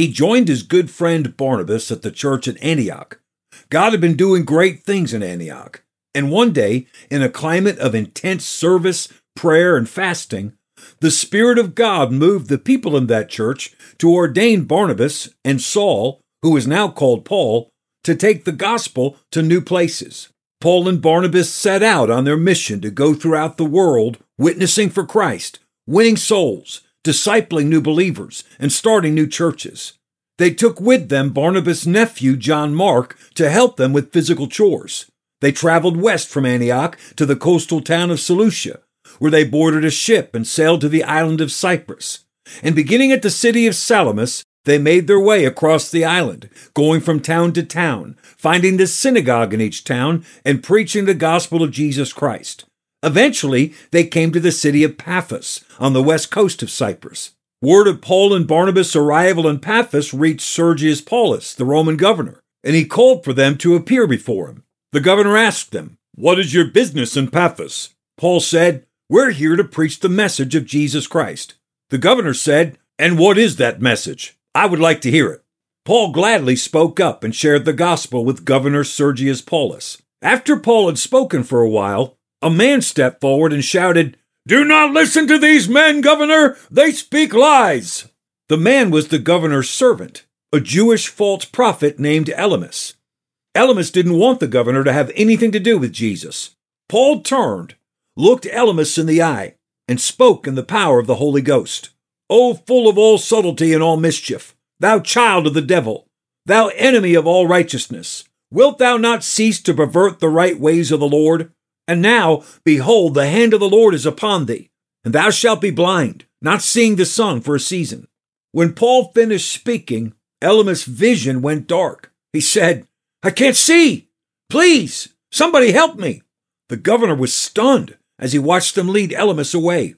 he joined his good friend Barnabas at the church at Antioch. God had been doing great things in Antioch. And one day, in a climate of intense service, prayer, and fasting, the Spirit of God moved the people in that church to ordain Barnabas and Saul, who is now called Paul, to take the gospel to new places. Paul and Barnabas set out on their mission to go throughout the world witnessing for Christ, winning souls, discipling new believers, and starting new churches. They took with them Barnabas' nephew, John Mark, to help them with physical chores. They traveled west from Antioch to the coastal town of Seleucia, where they boarded a ship and sailed to the island of Cyprus. And beginning at the city of Salamis, they made their way across the island, going from town to town, finding the synagogue in each town and preaching the gospel of Jesus Christ. Eventually, they came to the city of Paphos on the west coast of Cyprus. Word of Paul and Barnabas' arrival in Paphos reached Sergius Paulus, the Roman governor, and he called for them to appear before him. The governor asked them, What is your business in Paphos? Paul said, We're here to preach the message of Jesus Christ. The governor said, And what is that message? I would like to hear it. Paul gladly spoke up and shared the gospel with Governor Sergius Paulus. After Paul had spoken for a while, a man stepped forward and shouted, Do not listen to these men, Governor! They speak lies! The man was the governor's servant, a Jewish false prophet named Elymas. Elymas didn't want the governor to have anything to do with Jesus. Paul turned, looked Elymas in the eye, and spoke in the power of the Holy Ghost. O full of all subtlety and all mischief, thou child of the devil, thou enemy of all righteousness, wilt thou not cease to pervert the right ways of the Lord? And now, behold, the hand of the Lord is upon thee, and thou shalt be blind, not seeing the sun for a season. When Paul finished speaking, Elymas' vision went dark. He said, I can't see. Please, somebody help me. The governor was stunned as he watched them lead Elymas away.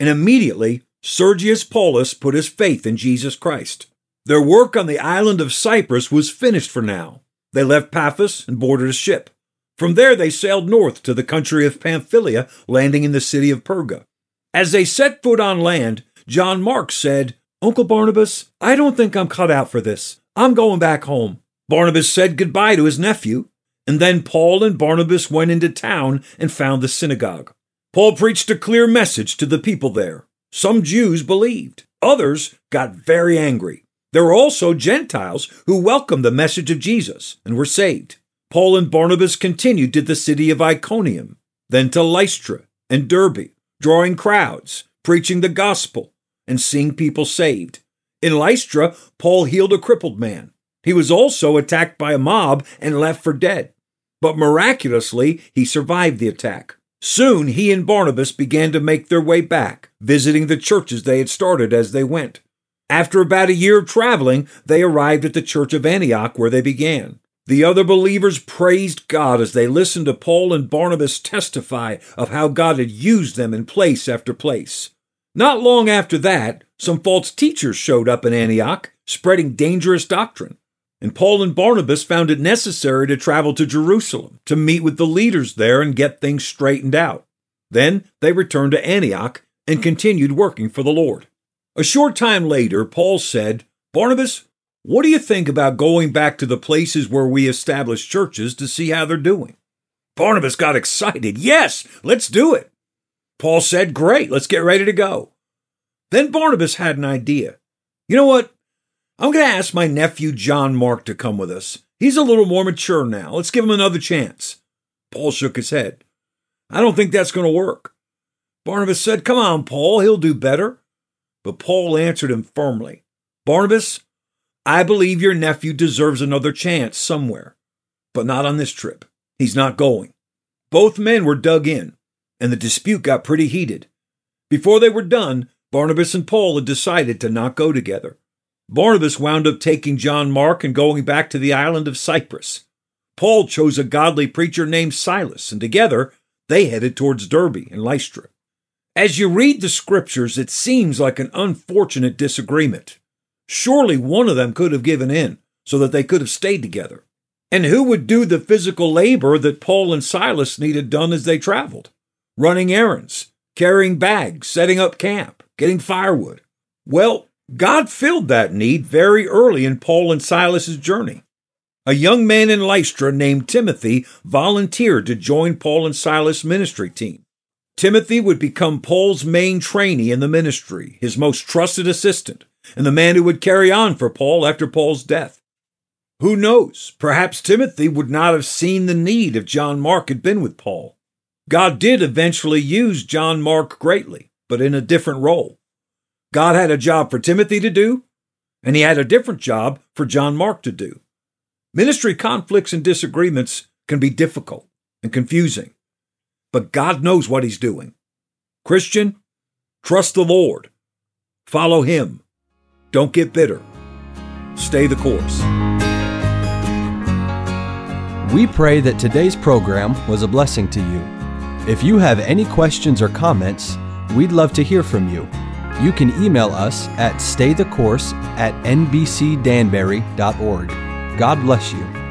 And immediately, Sergius Paulus put his faith in Jesus Christ. Their work on the island of Cyprus was finished for now. They left Paphos and boarded a ship. From there, they sailed north to the country of Pamphylia, landing in the city of Perga. As they set foot on land, John Mark said, Uncle Barnabas, I don't think I'm cut out for this. I'm going back home. Barnabas said goodbye to his nephew, and then Paul and Barnabas went into town and found the synagogue. Paul preached a clear message to the people there. Some Jews believed, others got very angry. There were also Gentiles who welcomed the message of Jesus and were saved. Paul and Barnabas continued to the city of Iconium, then to Lystra and Derbe, drawing crowds, preaching the gospel, and seeing people saved. In Lystra, Paul healed a crippled man. He was also attacked by a mob and left for dead. But miraculously, he survived the attack. Soon he and Barnabas began to make their way back, visiting the churches they had started as they went. After about a year of traveling, they arrived at the church of Antioch where they began. The other believers praised God as they listened to Paul and Barnabas testify of how God had used them in place after place. Not long after that, some false teachers showed up in Antioch, spreading dangerous doctrine and Paul and Barnabas found it necessary to travel to Jerusalem to meet with the leaders there and get things straightened out. Then they returned to Antioch and continued working for the Lord. A short time later, Paul said, Barnabas, what do you think about going back to the places where we established churches to see how they're doing? Barnabas got excited. Yes, let's do it. Paul said, Great, let's get ready to go. Then Barnabas had an idea. You know what? I'm going to ask my nephew John Mark to come with us. He's a little more mature now. Let's give him another chance. Paul shook his head. I don't think that's going to work. Barnabas said, Come on, Paul, he'll do better. But Paul answered him firmly Barnabas, I believe your nephew deserves another chance somewhere, but not on this trip. He's not going. Both men were dug in, and the dispute got pretty heated. Before they were done, Barnabas and Paul had decided to not go together. Barnabas wound up taking John Mark and going back to the island of Cyprus. Paul chose a godly preacher named Silas, and together they headed towards Derbe and Lystra. As you read the scriptures, it seems like an unfortunate disagreement. Surely one of them could have given in so that they could have stayed together. And who would do the physical labor that Paul and Silas needed done as they traveled? Running errands, carrying bags, setting up camp, getting firewood. Well, God filled that need very early in Paul and Silas's journey. A young man in Lystra named Timothy volunteered to join Paul and Silas' ministry team. Timothy would become Paul's main trainee in the ministry, his most trusted assistant, and the man who would carry on for Paul after Paul's death. Who knows? Perhaps Timothy would not have seen the need if John Mark had been with Paul. God did eventually use John Mark greatly, but in a different role. God had a job for Timothy to do, and he had a different job for John Mark to do. Ministry conflicts and disagreements can be difficult and confusing, but God knows what He's doing. Christian, trust the Lord. Follow Him. Don't get bitter. Stay the course. We pray that today's program was a blessing to you. If you have any questions or comments, we'd love to hear from you. You can email us at staythecourse at nbcdanbury.org. God bless you.